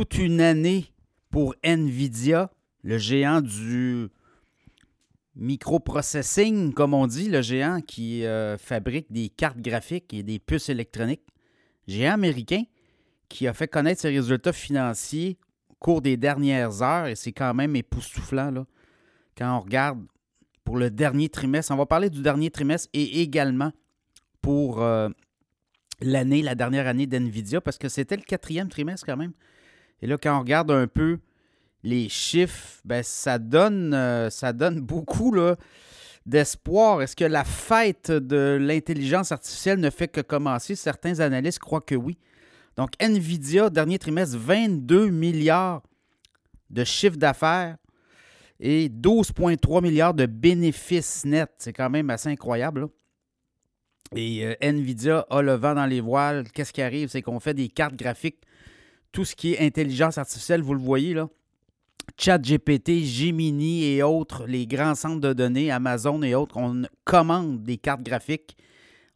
toute une année pour Nvidia, le géant du microprocessing, comme on dit, le géant qui euh, fabrique des cartes graphiques et des puces électroniques. Géant américain qui a fait connaître ses résultats financiers au cours des dernières heures et c'est quand même époustouflant là, quand on regarde pour le dernier trimestre. On va parler du dernier trimestre et également pour euh, l'année, la dernière année d'NVIDIA, parce que c'était le quatrième trimestre quand même. Et là, quand on regarde un peu les chiffres, ben, ça, donne, euh, beaucoup d'espoir. Est-ce que la fête de l'intelligence artificielle ne fait que commencer? Certains analystes croient que oui. Donc, NVIDIA, dernier trimestre, 22 milliards de chiffre d'affaires et 12,3 milliards de bénéfices nets. C'est quand même assez incroyable. Et euh, Nvidia a le vent dans les voiles. Qu'est-ce qui arrive? C'est qu'on fait des cartes graphiques. Tout ce qui est intelligence artificielle, vous le voyez là. ChatGPT, Gemini et autres, les grands centres de données, Amazon et autres, on commande des cartes graphiques.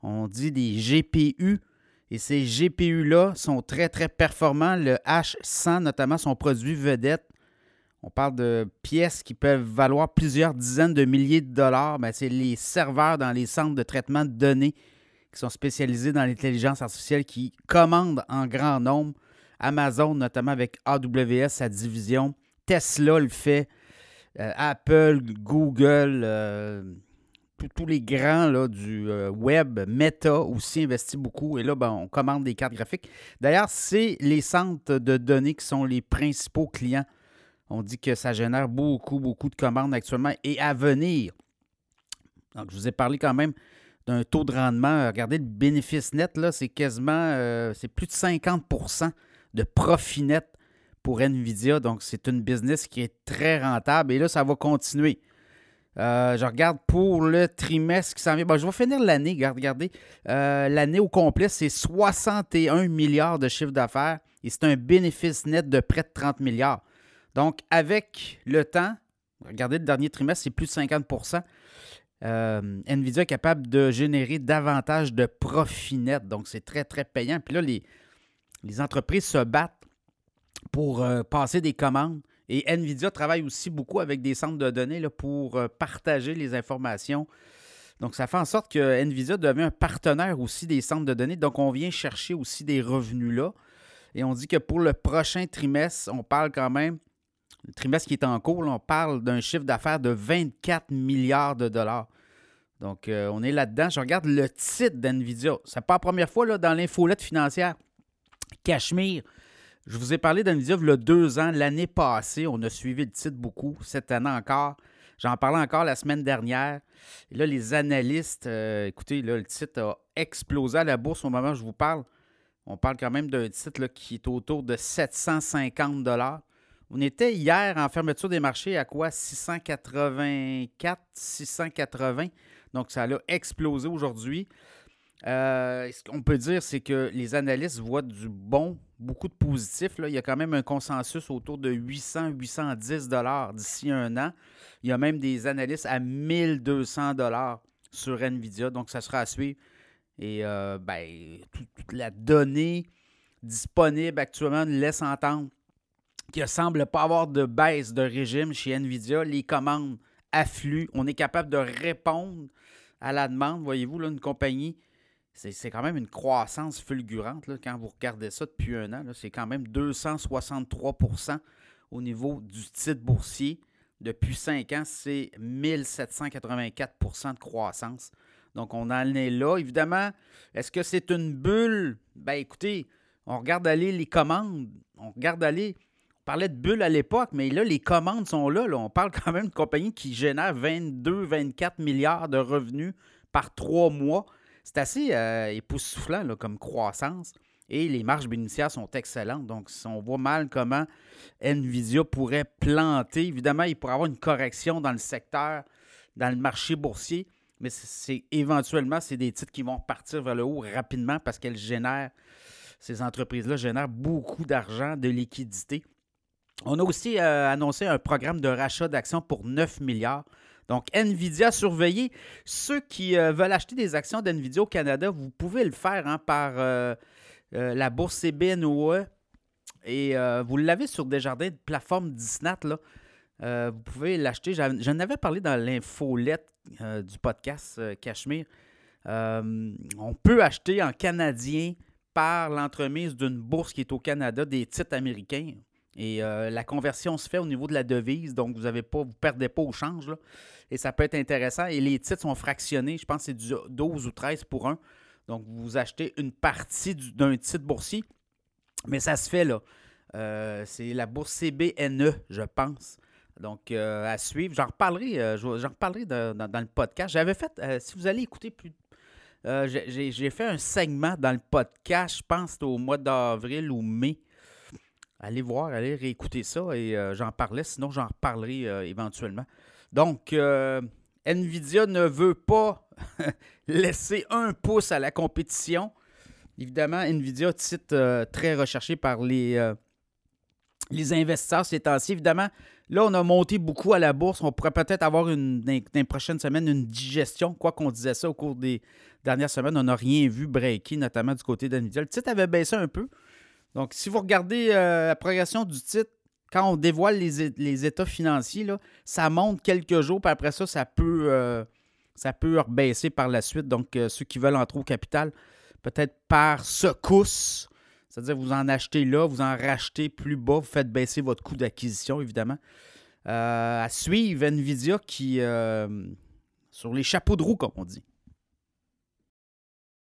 On dit des GPU. Et ces GPU-là sont très, très performants. Le H100, notamment, son produit vedette. On parle de pièces qui peuvent valoir plusieurs dizaines de milliers de dollars. Ben, c'est les serveurs dans les centres de traitement de données qui sont spécialisés dans l'intelligence artificielle qui commandent en grand nombre. Amazon, notamment avec AWS, sa division. Tesla le fait. Euh, Apple, Google, euh, tous les grands là, du euh, web, Meta aussi investit beaucoup. Et là, ben, on commande des cartes graphiques. D'ailleurs, c'est les centres de données qui sont les principaux clients on dit que ça génère beaucoup, beaucoup de commandes actuellement et à venir. Donc, je vous ai parlé quand même d'un taux de rendement. Regardez le bénéfice net, là, c'est quasiment c'est plus de 50 de profit net pour Nvidia. Donc, c'est une business qui est très rentable. Et là, ça va continuer. Euh, je regarde pour le trimestre qui s'en vient. je vais finir l'année. Regardez. Euh, l'année au complet, c'est 61 milliards de chiffre d'affaires et c'est un bénéfice net de près de 30 milliards. Donc, avec le temps, regardez le dernier trimestre, c'est plus de 50% euh, Nvidia est capable de générer davantage de profit net. Donc, c'est très, très payant. Puis là, les, les entreprises se battent pour euh, passer des commandes. Et Nvidia travaille aussi beaucoup avec des centres de données là, pour euh, partager les informations. Donc, ça fait en sorte que Nvidia devient un partenaire aussi des centres de données. Donc, on vient chercher aussi des revenus là. Et on dit que pour le prochain trimestre, on parle quand même le trimestre qui est en cours, on parle d'un chiffre d'affaires de 24 milliards de dollars. Donc, euh, on est là-dedans. Je regarde le titre d'NVIDIA. Ce n'est pas la première fois là, dans l'infolette financière. Cachemire. Je vous ai parlé d'NVIDIA il y a deux ans. L'année passée, on a suivi le titre beaucoup. Cette année encore. J'en parlais encore la semaine dernière. Là, les analystes, euh, écoutez, le titre a explosé à la bourse au moment où je vous parle. On parle quand même d'un titre qui est autour de 750 on était hier en fermeture des marchés à quoi? 684, 680. Donc, ça a explosé aujourd'hui. Euh, ce qu'on peut dire, c'est que les analystes voient du bon, beaucoup de positifs. Là. Il y a quand même un consensus autour de 800, 810 dollars d'ici un an. Il y a même des analystes à 1200 dollars sur Nvidia. Donc, ça sera à suivre. Et euh, ben, toute la donnée disponible actuellement laisse entendre qu'il ne semble pas avoir de baisse de régime chez Nvidia. Les commandes affluent. On est capable de répondre à la demande. Voyez-vous, là, une compagnie, c'est quand même une croissance fulgurante là, quand vous regardez ça depuis un an. C'est quand même 263% au niveau du titre boursier. Depuis cinq ans, c'est 1784% de croissance. Donc, on en est là. Évidemment, est-ce que c'est une bulle? Ben écoutez, on regarde aller les commandes. On regarde aller on parlait de bulles à l'époque, mais là, les commandes sont là, On parle quand même d'une compagnie qui génère 22-24 milliards de revenus par trois mois. C'est assez euh, époustouflant comme croissance. Et les marges bénéficiaires sont excellentes. Donc, on voit mal comment Nvidia pourrait planter, évidemment, il pourrait avoir une correction dans le secteur, dans le marché boursier. Mais c'est éventuellement, c'est des titres qui vont partir vers le haut rapidement parce qu'elles génèrent, ces entreprises-là génèrent beaucoup d'argent, de liquidité. On a aussi euh, annoncé un programme de rachat d'actions pour 9 milliards. Donc, NVIDIA, surveillez. Ceux qui euh, veulent acheter des actions d'NVIDIA au Canada, vous pouvez le faire hein, par euh, la bourse CBNOE. Et vous l'avez sur Desjardins, plateforme Disnat. Là. vous pouvez l'acheter. J'en avais parlé dans l'infolette du podcast Cachemire. on peut acheter en canadien par l'entremise d'une bourse qui est au Canada des titres américains. Et euh, la conversion se fait au niveau de la devise, donc vous ne perdez pas au change. et ça peut être intéressant. Et les titres sont fractionnés. Je pense que c'est du 12 ou 13 pour 1. Donc, vous achetez une partie d'un titre boursier. Mais ça se fait là. Euh, c'est la bourse CBNE, je pense. Donc, euh, à suivre. J'en reparlerai, j'en reparlerai dans, le podcast. J'avais fait, si vous allez écouter plus, j'ai fait un segment dans le podcast, je pense au mois d'avril ou mai, Allez voir, allez réécouter ça et euh, j'en parlais, sinon j'en reparlerai euh, éventuellement. Donc, euh, Nvidia ne veut pas laisser un pouce à la compétition. Évidemment, Nvidia, titre très recherché par les, les investisseurs ces temps-ci. Évidemment, là, on a monté beaucoup à la bourse. On pourrait peut-être avoir une, dans les prochaines semaines une digestion. Quoi qu'on disait ça au cours des dernières semaines, on n'a rien vu breaker, notamment du côté d'Nvidia. Le titre avait baissé un peu. Donc, si vous regardez euh, la progression du titre, quand on dévoile les, états financiers, ça monte quelques jours, puis après ça, ça peut, euh, ça peut rebaisser par la suite. Donc, euh, ceux qui veulent entrer au capital, peut-être par secousse, c'est-à-dire vous en achetez là, vous en rachetez plus bas, vous faites baisser votre coût d'acquisition, évidemment. à suivre, Nvidia qui, sur les chapeaux de roue, comme on dit.